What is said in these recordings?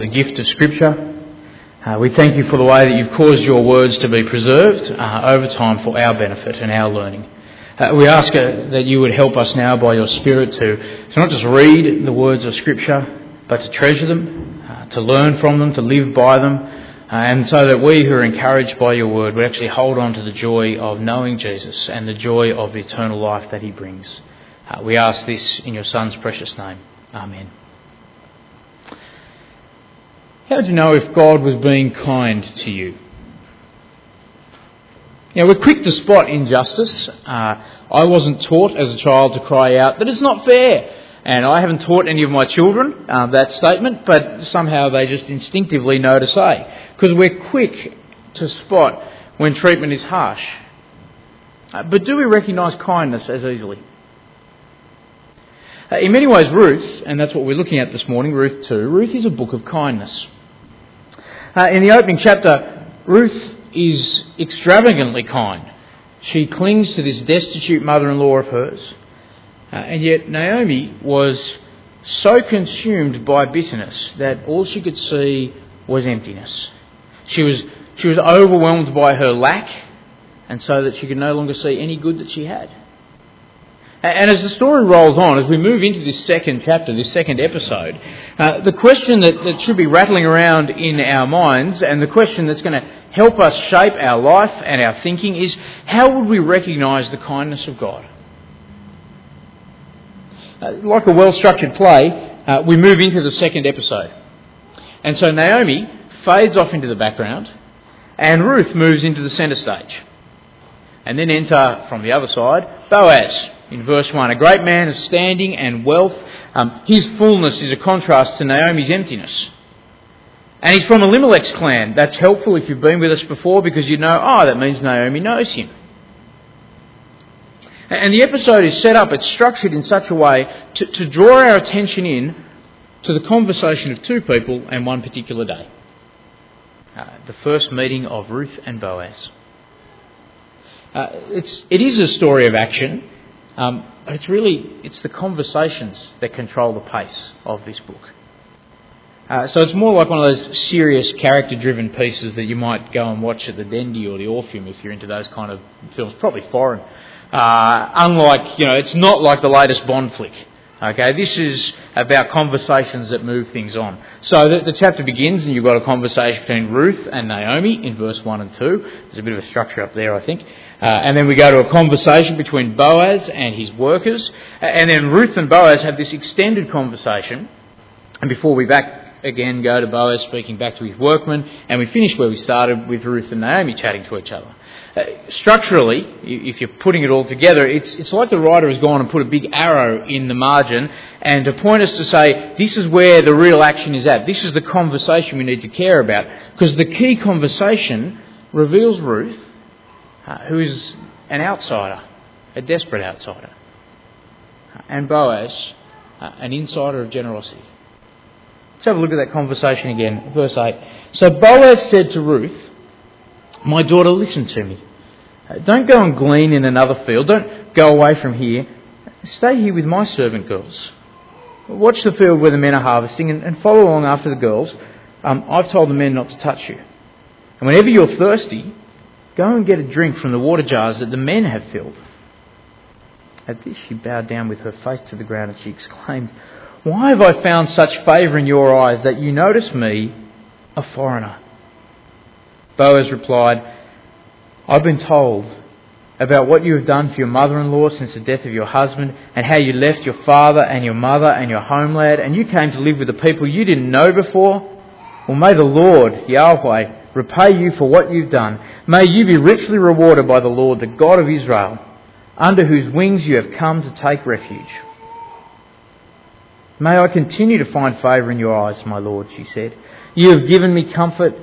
the gift of Scripture. Uh, we thank you for the way that you've caused your words to be preserved uh, over time for our benefit and our learning. Uh, we ask uh, that you would help us now by your Spirit to, to not just read the words of Scripture, but to treasure them, uh, to learn from them, to live by them, uh, and so that we who are encouraged by your word would actually hold on to the joy of knowing Jesus and the joy of eternal life that he brings. we ask this in your Son's precious name. Amen. How do you know if God was being kind to you? Now, we're quick to spot injustice. Uh, I wasn't taught as a child to cry out that it's not fair. And I haven't taught any of my children uh, that statement, but somehow they just instinctively know to say. Because we're quick to spot when treatment is harsh. Uh, but do we recognise kindness as easily? Uh, in many ways, Ruth, and that's what we're looking at this morning, Ruth 2, Ruth is a book of kindness. Uh, in the opening chapter, Ruth is extravagantly kind. She clings to this destitute mother in law of hers. Uh, and yet, Naomi was so consumed by bitterness that all she could see was emptiness. She was, she was overwhelmed by her lack, and so that she could no longer see any good that she had. And as the story rolls on, as we move into this second chapter, this second episode, uh, the question that, that should be rattling around in our minds and the question that's going to help us shape our life and our thinking is how would we recognise the kindness of God? Uh, like a well structured play, uh, we move into the second episode. And so Naomi fades off into the background and Ruth moves into the centre stage. And then enter from the other side Boaz in verse 1. A great man of standing and wealth. Um, his fullness is a contrast to Naomi's emptiness. And he's from Elimelech's clan. That's helpful if you've been with us before because you know, oh, that means Naomi knows him. And the episode is set up, it's structured in such a way to, to draw our attention in to the conversation of two people and one particular day. Uh, the first meeting of Ruth and Boaz. Uh, it's, it is a story of action, um, it's really it's the conversations that control the pace of this book. Uh, so it's more like one of those serious character-driven pieces that you might go and watch at the Dendy or the Orpheum if you're into those kind of films. Probably foreign. Uh, unlike you know, it's not like the latest Bond flick. Okay, this is about conversations that move things on. So the, the, chapter begins, and you've got a conversation between Ruth and Naomi in verse 1 and 2. There's a bit of a structure up there, I think. Uh, and then we go to a conversation between Boaz and his workers. And then Ruth and Boaz have this extended conversation. And before we back again go to Boaz speaking back to his workmen, and we finish where we started with Ruth and Naomi chatting to each other. Uh, structurally, if you're putting it all together, it's, it's like the writer has gone and put a big arrow in the margin and to point us to say, this is where the real action is at. This is the conversation we need to care about. Because the key conversation reveals Ruth, uh, who is an outsider, a desperate outsider, and Boaz, uh, an insider of generosity. Let's have a look at that conversation again. Verse 8. So Boaz said to Ruth, my daughter, listen to me. Don't go and glean in another field. Don't go away from here. Stay here with my servant girls. Watch the field where the men are harvesting and, and follow along after the girls. Um, I've told the men not to touch you. And whenever you're thirsty, go and get a drink from the water jars that the men have filled. At this, she bowed down with her face to the ground and she exclaimed, Why have I found such favour in your eyes that you notice me, a foreigner? Boaz replied, I've been told about what you have done for your mother in law since the death of your husband, and how you left your father and your mother and your homeland, and you came to live with the people you didn't know before. Well, may the Lord, Yahweh, repay you for what you've done. May you be richly rewarded by the Lord, the God of Israel, under whose wings you have come to take refuge. May I continue to find favour in your eyes, my Lord, she said. You have given me comfort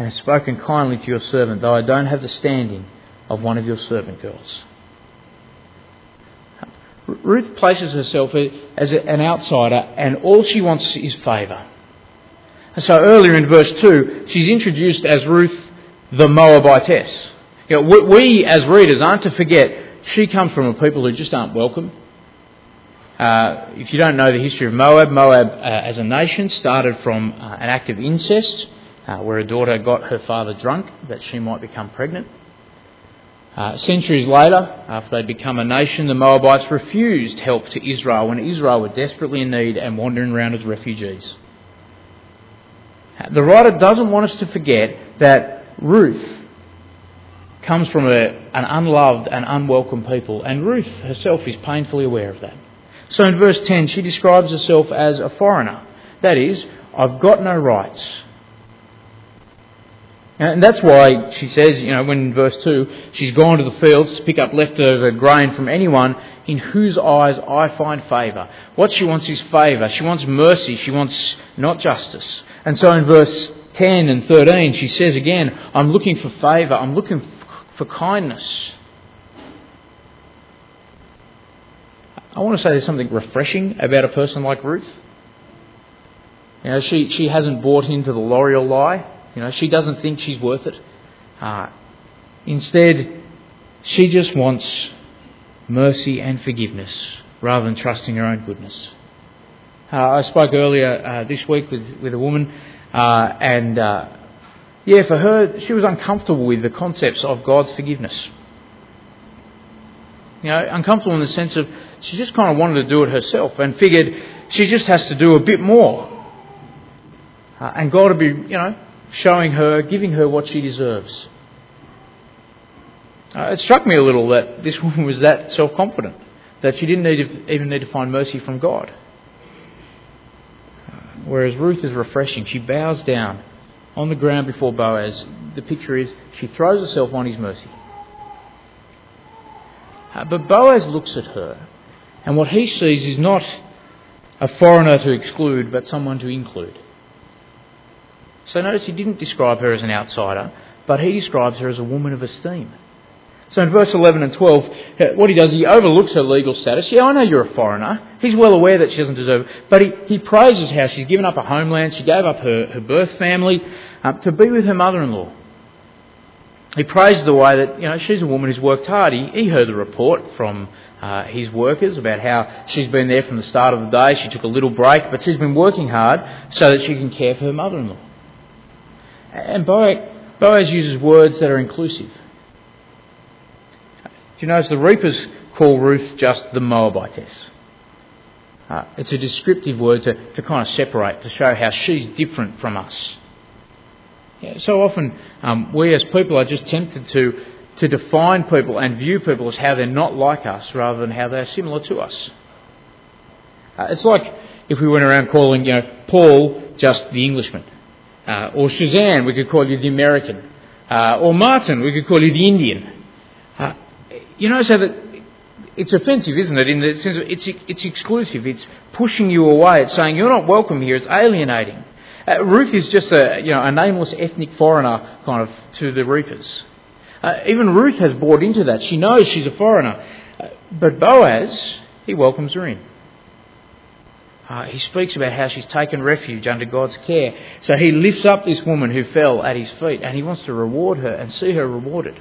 and have spoken kindly to your servant, though I don't have the standing of one of your servant girls. Ruth places herself as an outsider, and all she wants is favour. So earlier in verse 2, she's introduced as Ruth the Moabitess. You know, we, as readers, aren't to forget she comes from a people who just aren't welcome. Uh, if you don't know the history of Moab, Moab uh, as a nation started from uh, an act of incest uh, where a daughter got her father drunk that she might become pregnant. Uh, centuries later, after they'd become a nation, the Moabites refused help to Israel when Israel were desperately in need and wandering around as refugees. The writer doesn't want us to forget that Ruth comes from a, an unloved and unwelcome people, and Ruth herself is painfully aware of that. So in verse 10, she describes herself as a foreigner. That is, I've got no rights. And that's why she says, you know, when in verse 2, she's gone to the fields to pick up leftover grain from anyone in whose eyes I find favour. What she wants is favour. She wants mercy. She wants not justice. And so in verse 10 and 13, she says again, I'm looking for favour. I'm looking for kindness. I want to say there's something refreshing about a person like Ruth. You know, she, she hasn't bought into the L'Oreal lie. You know, she doesn't think she's worth it. Uh, instead, she just wants mercy and forgiveness rather than trusting her own goodness. Uh, I spoke earlier uh, this week with, with a woman, uh, and uh, yeah, for her, she was uncomfortable with the concepts of God's forgiveness. You know, uncomfortable in the sense of she just kind of wanted to do it herself and figured she just has to do a bit more. Uh, and God would be, you know, showing her, giving her what she deserves. Uh, it struck me a little that this woman was that self confident, that she didn't need to, even need to find mercy from God. Uh, whereas Ruth is refreshing. She bows down on the ground before Boaz, the picture is she throws herself on his mercy. Uh, but Boaz looks at her, and what he sees is not a foreigner to exclude, but someone to include. So notice he didn't describe her as an outsider, but he describes her as a woman of esteem. So in verse 11 and 12, uh, what he does, he overlooks her legal status. Yeah, I know you're a foreigner. He's well aware that she doesn't deserve it. But he, he praises how she's given up her homeland, she gave up her, her birth family um, to be with her mother-in-law. He praises the way that, you know, she's a woman who's worked hard. He, he heard the report from uh, his workers about how she's been there from the start of the day. She took a little break, but she's been working hard so that she can care for her mother-in-law. And Boaz uses words that are inclusive. Do you notice the reapers call Ruth just the Moabitess? Uh, it's a descriptive word to, to kind of separate, to show how she's different from us. Yeah, so often um, we as people are just tempted to, to define people and view people as how they're not like us rather than how they're similar to us. Uh, it's like if we went around calling, you know, Paul just the Englishman. Uh, or Suzanne, we could call you the American. Uh, or Martin, we could call you the Indian. You know, so that it's offensive, isn't it? In the sense of it's, it's exclusive. It's pushing you away. It's saying you're not welcome here. It's alienating. Uh, Ruth is just a, you know, a nameless ethnic foreigner kind of to the reapers. Uh, even Ruth has bought into that. She knows she's a foreigner. Uh, but Boaz, he welcomes her in. Uh, he speaks about how she's taken refuge under God's care. So he lifts up this woman who fell at his feet and he wants to reward her and see her rewarded.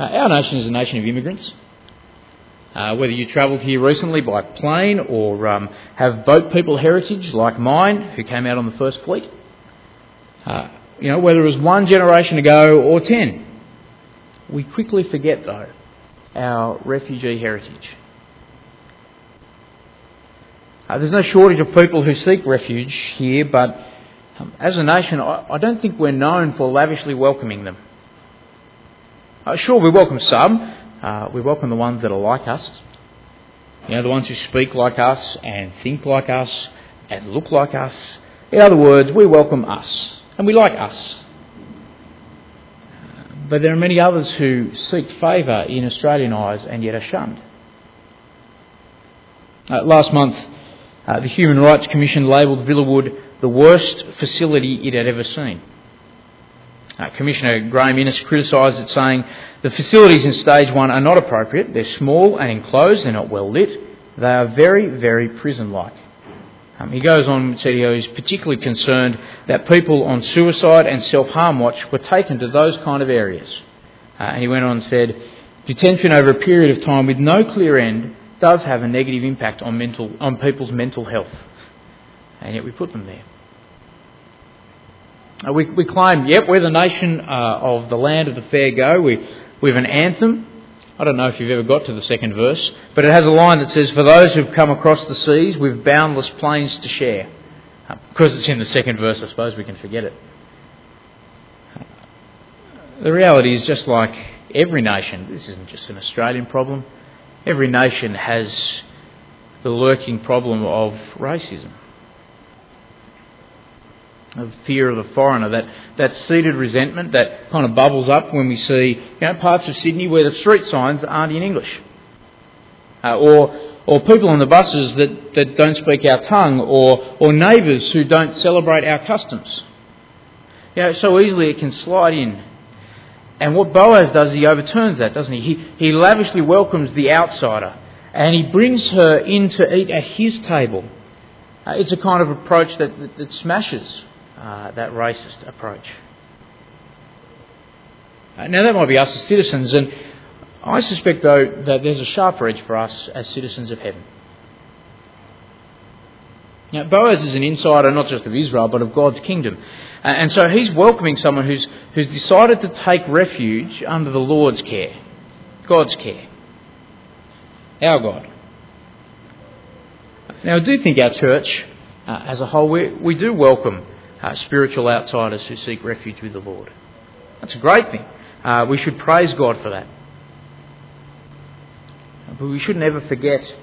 Uh, our nation is a nation of immigrants. Uh, whether you travelled here recently by plane or um, have boat people heritage like mine, who came out on the first fleet, uh, you know, whether it was one generation ago or ten, we quickly forget though our refugee heritage. Uh, there's no shortage of people who seek refuge here, but um, as a nation, I, I don't think we're known for lavishly welcoming them. Uh, sure, we welcome some. Uh, we welcome the ones that are like us. You know, the ones who speak like us and think like us and look like us. In other words, we welcome us and we like us. But there are many others who seek favour in Australian eyes and yet are shunned. Uh, last month, uh, the Human Rights Commission labelled Villawood the worst facility it had ever seen. Uh, Commissioner Graeme Innes criticised it, saying the facilities in stage one are not appropriate. They're small and enclosed. They're not well lit. They are very, very prison-like. Um, he goes on to say he was particularly concerned that people on suicide and self-harm watch were taken to those kind of areas. Uh, and he went on and said, detention over a period of time with no clear end does have a negative impact on, mental, on people's mental health. And yet we put them there. Uh, we, we claim, yep, we're the nation uh, of the land of the fair go. We, we have an anthem. I don't know if you've ever got to the second verse, but it has a line that says, For those who've come across the seas, we've boundless plains to share. Uh, because it's in the second verse, I suppose we can forget it. The reality is just like every nation, this isn't just an Australian problem, every nation has the lurking problem of racism, of fear of the foreigner, that, that seated resentment that kind of bubbles up when we see you know, parts of Sydney where the street signs aren't in English. Uh, or or people on the buses that, that don't speak our tongue, or, or neighbours who don't celebrate our customs. You know, so easily it can slide in and what Boaz does, he overturns that, doesn't he? He, he lavishly welcomes the outsider and he brings her in to eat at his table. Uh, it's a kind of approach that, that, that smashes uh, that racist approach. Uh, now, that might be us as citizens, and I suspect, though, that there's a sharper edge for us as citizens of heaven. Now, Boaz is an insider not just of Israel, but of God's kingdom. And so he's welcoming someone who's, who's decided to take refuge under the Lord's care, God's care, our God. Now, I do think our church uh, as a whole, we, we do welcome uh, spiritual outsiders who seek refuge with the Lord. That's a great thing. Uh, we should praise God for that. But we should never forget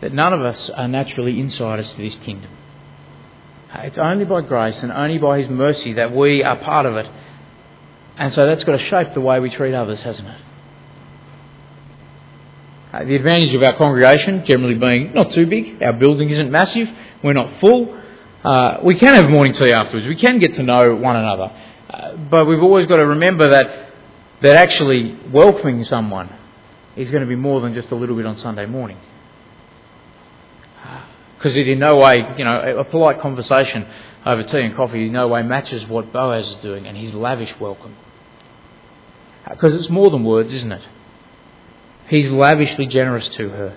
that none of us are naturally insiders to this kingdom. It's only by grace and only by His mercy that we are part of it. And so that's got to shape the way we treat others, hasn't it? Uh, the advantage of our congregation generally being not too big, our building isn't massive, we're not full. Uh, we can have morning tea afterwards, we can get to know one another. Uh, but we've always got to remember that, that actually welcoming someone is going to be more than just a little bit on Sunday morning because it in no way, you know, a polite conversation over tea and coffee in no way matches what Boaz is doing and his lavish welcome. Because it's more than words, isn't it? He's lavishly generous to her.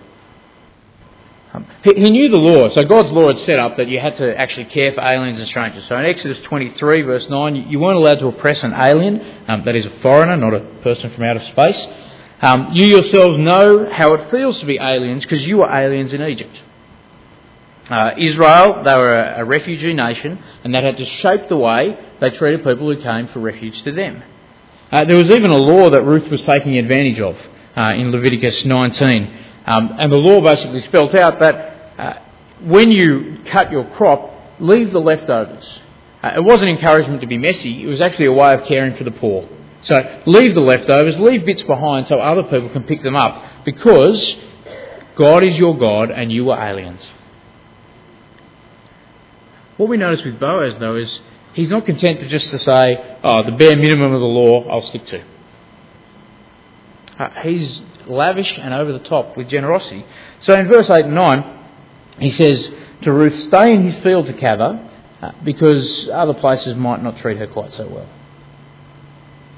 Um, he, he, knew the law, so God's law had set up that you had to actually care for aliens and strangers. So in Exodus 23, verse 9, you, weren't allowed to oppress an alien, um, that is a foreigner, not a person from out of space. Um, you yourselves know how it feels to be aliens because you were aliens in Egypt. Uh, Israel, they were a, a, refugee nation, and that had to shape the way they treated people who came for refuge to them. Uh, there was even a law that Ruth was taking advantage of uh, in Leviticus 19. Um, and the law basically spelt out that uh, when you cut your crop, leave the leftovers. Uh, it wasn't encouragement to be messy, it was actually a way of caring for the poor. So leave the leftovers, leave bits behind so other people can pick them up because God is your God and you are aliens. What we notice with Boaz, though, is he's not content to just to say, oh, the bare minimum of the law I'll stick to. Uh, he's lavish and over the top with generosity. So in verse 8 and 9, he says to Ruth, stay in his field to Kava, uh, because other places might not treat her quite so well.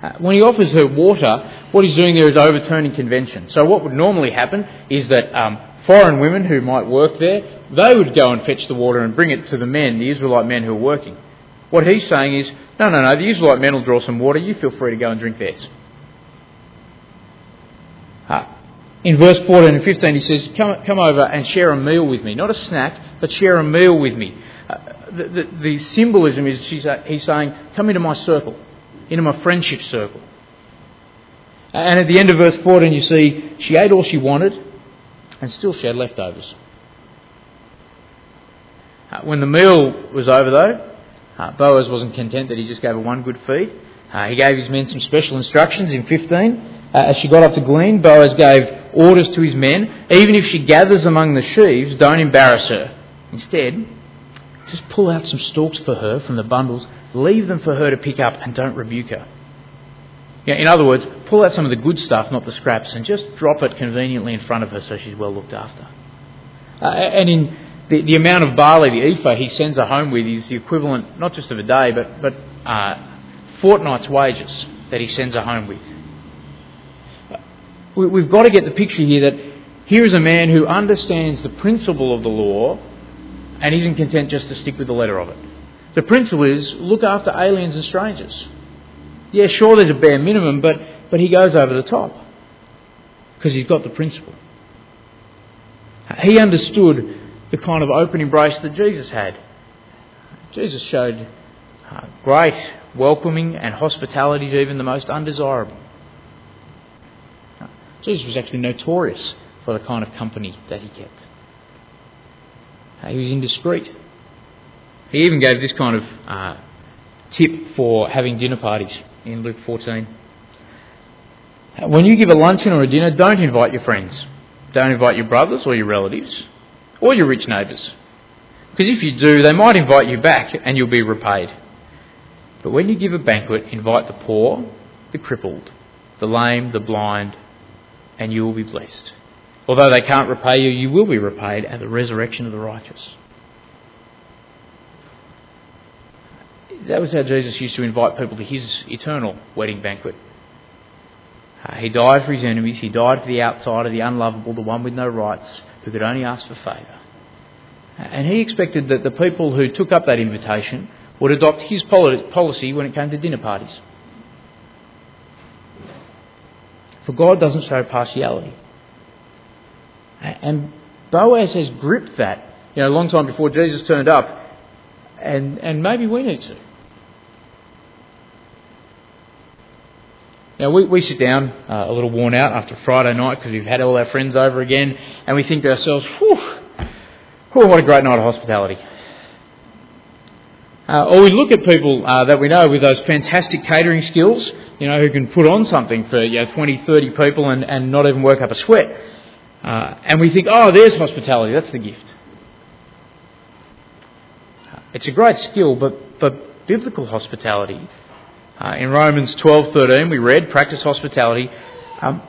Uh, when he offers her water, what he's doing there is overturning convention. So what would normally happen is that um, foreign women who might work there they would go and fetch the water and bring it to the men, the Israelite men who are working. What he's saying is, no, no, no, the Israelite men will draw some water, you feel free to go and drink theirs. Uh, in verse 14 and 15, he says, come, come over and share a meal with me. Not a snack, but share a meal with me. Uh, the, the, the, symbolism is he's saying, come into my circle, into my friendship circle. And at the end of verse 14, you see, she ate all she wanted and still she had leftovers. Uh, when the meal was over, though, uh, Boaz wasn't content that he just gave her one good feed. Uh, he gave his men some special instructions in 15. Uh, as she got up to glean, Boaz gave orders to his men even if she gathers among the sheaves, don't embarrass her. Instead, just pull out some stalks for her from the bundles, leave them for her to pick up, and don't rebuke her. Yeah, in other words, pull out some of the good stuff, not the scraps, and just drop it conveniently in front of her so she's well looked after. Uh, and in the, the amount of barley, the ephah, he sends her home with is the equivalent not just of a day, but, but uh, fortnight's wages that he sends her home with. We, we've got to get the picture here that Here is a man who understands the principle of the law and isn't content just to stick with the letter of it. The principle is look after aliens and strangers. Yeah, sure, there's a bare minimum, but, but he goes over the top because he's got the principle. He understood the kind of open embrace that Jesus had. Jesus showed uh, great welcoming and hospitality to even the most undesirable. Jesus was actually notorious for the kind of company that he kept. Uh, he was indiscreet. He even gave this kind of uh, tip for having dinner parties in Luke 14. Uh, when you give a luncheon or a dinner, don't invite your friends. Don't invite your brothers or your relatives or your rich neighbours. Because if you do, they might invite you back and you'll be repaid. But when you give a banquet, invite the poor, the crippled, the lame, the blind, and you will be blessed. Although they can't repay you, you will be repaid at the resurrection of the righteous. That was how Jesus used to invite people to his eternal wedding banquet. Uh, he died for his enemies, he died for the outsider, the unlovable, the one with no rights, who could only ask for favour. And he expected that the people who took up that invitation would adopt his policy when it came to dinner parties. For God doesn't show partiality. And Boaz has gripped that, you know, a long time before Jesus turned up, and, and maybe we need to. Now, we, we sit down uh, a little worn out after Friday night because we've had all our friends over again, and we think to ourselves, whew, whew what a great night of hospitality. Uh, or we look at people uh, that we know with those fantastic catering skills, you know, who can put on something for you know, 20, 30 people and, and not even work up a sweat. Uh, and we think, oh, there's hospitality, that's the gift. It's a great skill, but, but biblical hospitality. Uh, in Romans 12:13, we read, practice hospitality. Um,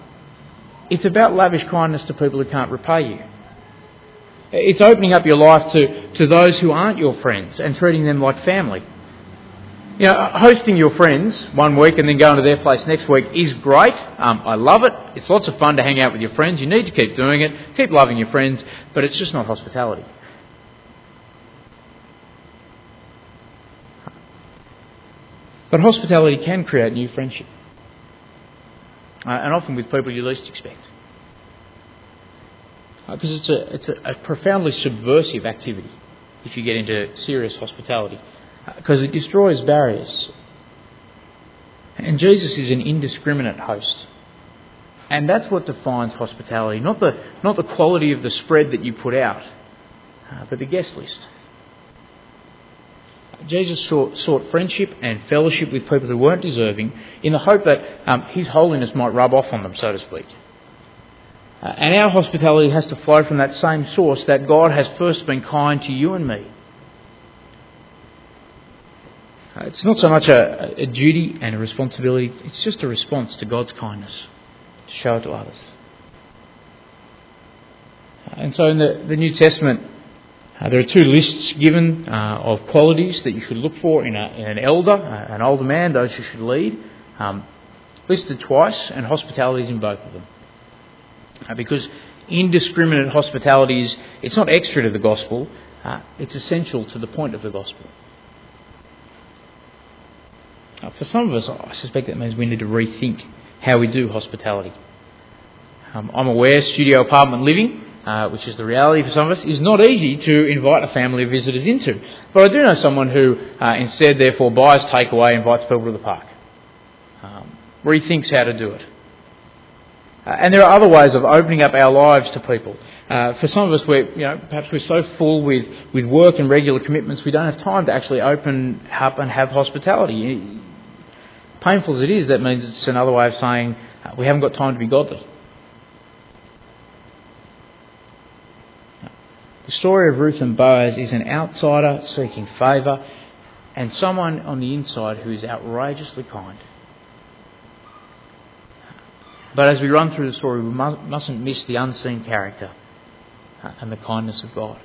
it's about lavish kindness to people who can't repay you. It's opening up your life to, to those who aren't your friends and treating them like family. You know, hosting your friends one week and then going to their place next week is great. Um, I love it. It's lots of fun to hang out with your friends. You need to keep doing it. Keep loving your friends, but it's just not hospitality. But hospitality can create new friendship, uh, and often with people you least expect. Because uh, it's, a, it's a, a profoundly subversive activity if you get into serious hospitality because it destroys barriers. And Jesus is an indiscriminate host. And that's what defines hospitality, not the, not the quality of the spread that you put out, uh, but the guest list. Jesus sought, sought, friendship and fellowship with people who weren't deserving in the hope that um, His holiness might rub off on them, so to speak. Uh, and our hospitality has to flow from that same source that God has first been kind to you and me. Uh, it's not so much a, a, duty and a responsibility, it's just a response to God's kindness to show it to others. Uh, and so in the, the New Testament, uh, there are two lists given uh, of qualities that you should look for in, a, in an elder, uh, an older man, those who should lead. Um, listed twice, and hospitality is in both of them. Uh, because indiscriminate hospitality is it's not extra to the gospel, it's essential to the point of the gospel. Uh, for some of us, I suspect that means we need to rethink how we do hospitality. Um, I'm aware studio apartment living, uh, which is the reality for some of us, is not easy to invite a family of visitors into. But I do know someone who uh, instead, therefore, buys takeaway, invites people to the park, um, rethinks how to do it. Uh, and there are other ways of opening up our lives to people. Uh, for some of us, we're, you know, perhaps we're so full with, with work and regular commitments, we don't have time to actually open up and have hospitality. Painful as it is, that means it's another way of saying uh, we haven't got time to be godly. The story of Ruth and Boaz is an outsider seeking favour and someone on the inside who is outrageously kind. But as we run through the story, we mustn't miss the unseen character and the kindness of God.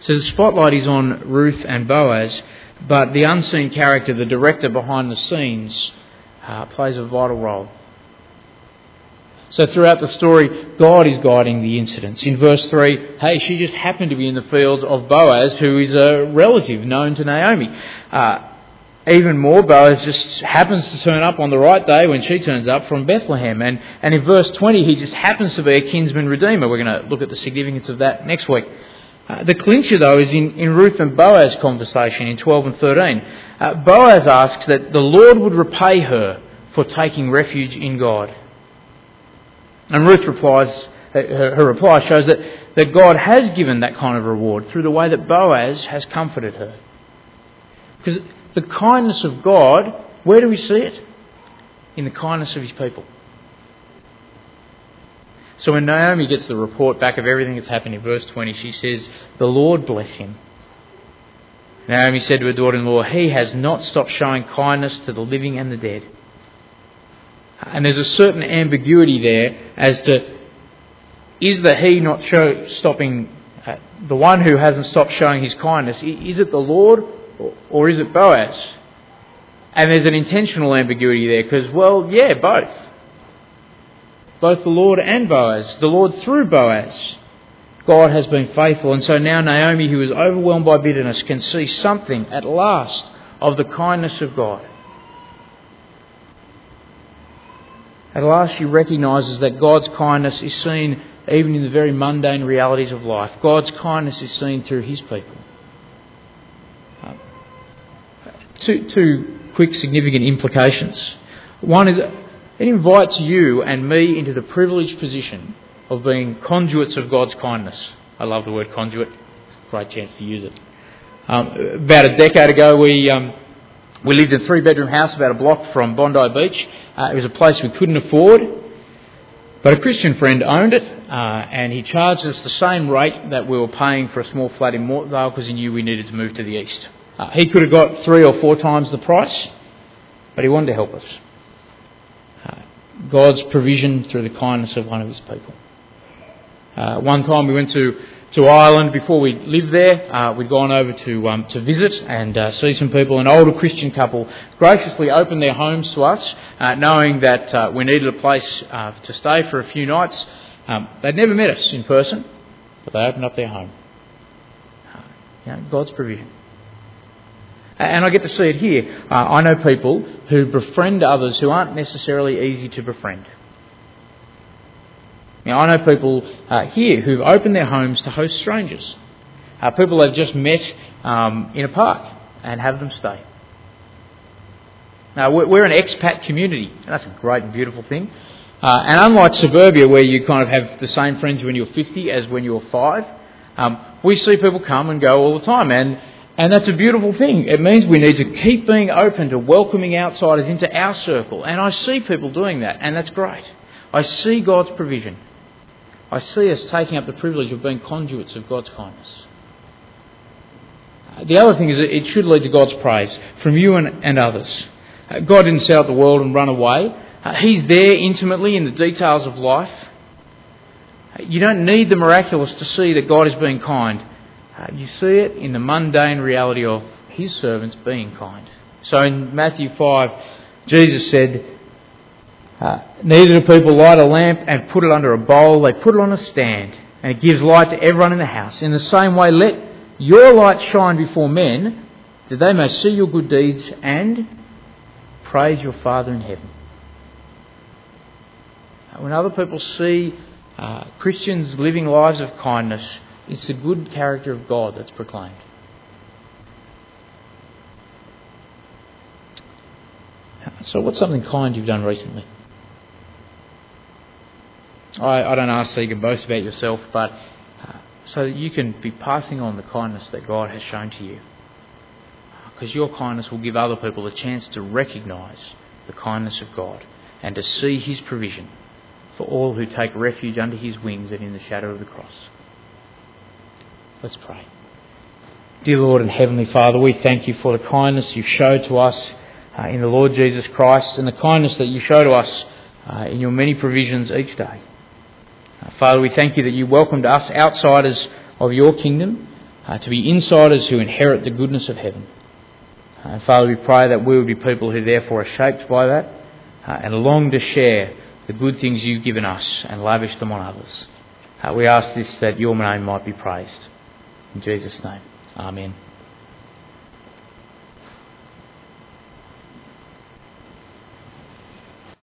So the spotlight is on Ruth and Boaz, but the unseen character, the director behind the scenes, uh, plays a vital role. So throughout the story, God is guiding the incidents. In verse 3, hey, she just happened to be in the fields of Boaz, who is a relative known to Naomi. Uh, even more, Boaz just happens to turn up on the right day when she turns up from Bethlehem. And, and in verse 20, he just happens to be a kinsman redeemer. We're going to look at the significance of that next week. Uh, the clincher, though, is in, in Ruth and Boaz conversation in 12 and 13. Uh, Boaz asks that the Lord would repay her for taking refuge in God. And Ruth replies, her, her reply shows that, that God has given that kind of reward through the way that Boaz has comforted her. Because the kindness of God, where do we see it? In the kindness of his people. So when Naomi gets the report back of everything that's happened in verse 20, she says, The Lord bless him. Naomi said to her daughter in law, He has not stopped showing kindness to the living and the dead. And there's a certain ambiguity there as to is the he not show, stopping, uh, the one who hasn't stopped showing his kindness, is it the Lord or is it Boaz? And there's an intentional ambiguity there because, well, yeah, both. Both the Lord and Boaz. The Lord through Boaz. God has been faithful. And so now Naomi, who is overwhelmed by bitterness, can see something at last of the kindness of God. At last, she recognises that God's kindness is seen even in the very mundane realities of life. God's kindness is seen through His people. two, two quick significant implications. One is it invites you and me into the privileged position of being conduits of God's kindness. I love the word conduit. Great chance to use it. Um, about a decade ago, we um, we lived in a three bedroom house about a block from Bondi Beach. Uh, it was a place we couldn't afford, but a Christian friend owned it, uh, and he charged us the same rate that we were paying for a small flat in Mortdale because he knew we needed to move to the east. Uh, he could have got three or four times the price, but he wanted to help us. Uh, God's provision through the kindness of one of his people. Uh, one time we went to, to Ireland before we lived there. Uh, we'd gone over to, um, to visit and uh, see some people. An older Christian couple graciously opened their homes to us, uh, knowing that we needed a place to stay for a few nights. Um, they'd never met us in person, but they opened up their home. You know, God's provision. And I get to see it here. Uh, I know people who befriend others who aren't necessarily easy to befriend. Now, I know people uh, here who've opened their homes to host strangers. Uh, people they've just met um, in a park and have them stay. Now, we're an expat community, and that's a great and beautiful thing. Uh, and unlike suburbia, where you kind of have the same friends when you're 50 as when you're five, um, we see people come and go all the time. And and that's a beautiful thing. It means we need to keep being open to welcoming outsiders into our circle. And I see people doing that, and that's great. I see God's provision. I see us taking up the privilege of being conduits of God's kindness. The other thing is it should lead to God's praise from you and, and others. Uh, God didn't set up the world and run away. Uh, he's there intimately in the details of life. Uh, you don't need the miraculous to see that God is being kind. Uh, you see it in the mundane reality of his servants being kind. So in Matthew 5, Jesus said, uh, Neither do people light a lamp and put it under a bowl, they put it on a stand, and it gives light to everyone in the house. In the same way, let your light shine before men, that they may see your good deeds and praise your Father in heaven. Uh, when other people see uh, Christians living lives of kindness, it's the good character of God that's proclaimed. So, what's something kind you've done recently? I, I don't ask so you can boast about yourself, but uh, so that you can be passing on the kindness that God has shown to you. Because your kindness will give other people a chance to recognise the kindness of God and to see His provision for all who take refuge under His wings and in the shadow of the cross. Let's pray. Dear Lord and Heavenly Father, we thank you for the kindness you've showed to us uh, in the Lord Jesus Christ and the kindness that you show to us uh, in your many provisions each day. Father, we thank you that you welcomed us, outsiders of your kingdom, uh, to be insiders who inherit the goodness of heaven. Uh, Father, we pray that we would be people who therefore are shaped by that uh, and long to share the good things you've given us and lavish them on others. Uh, we ask this that your name might be praised. In Jesus' name, Amen.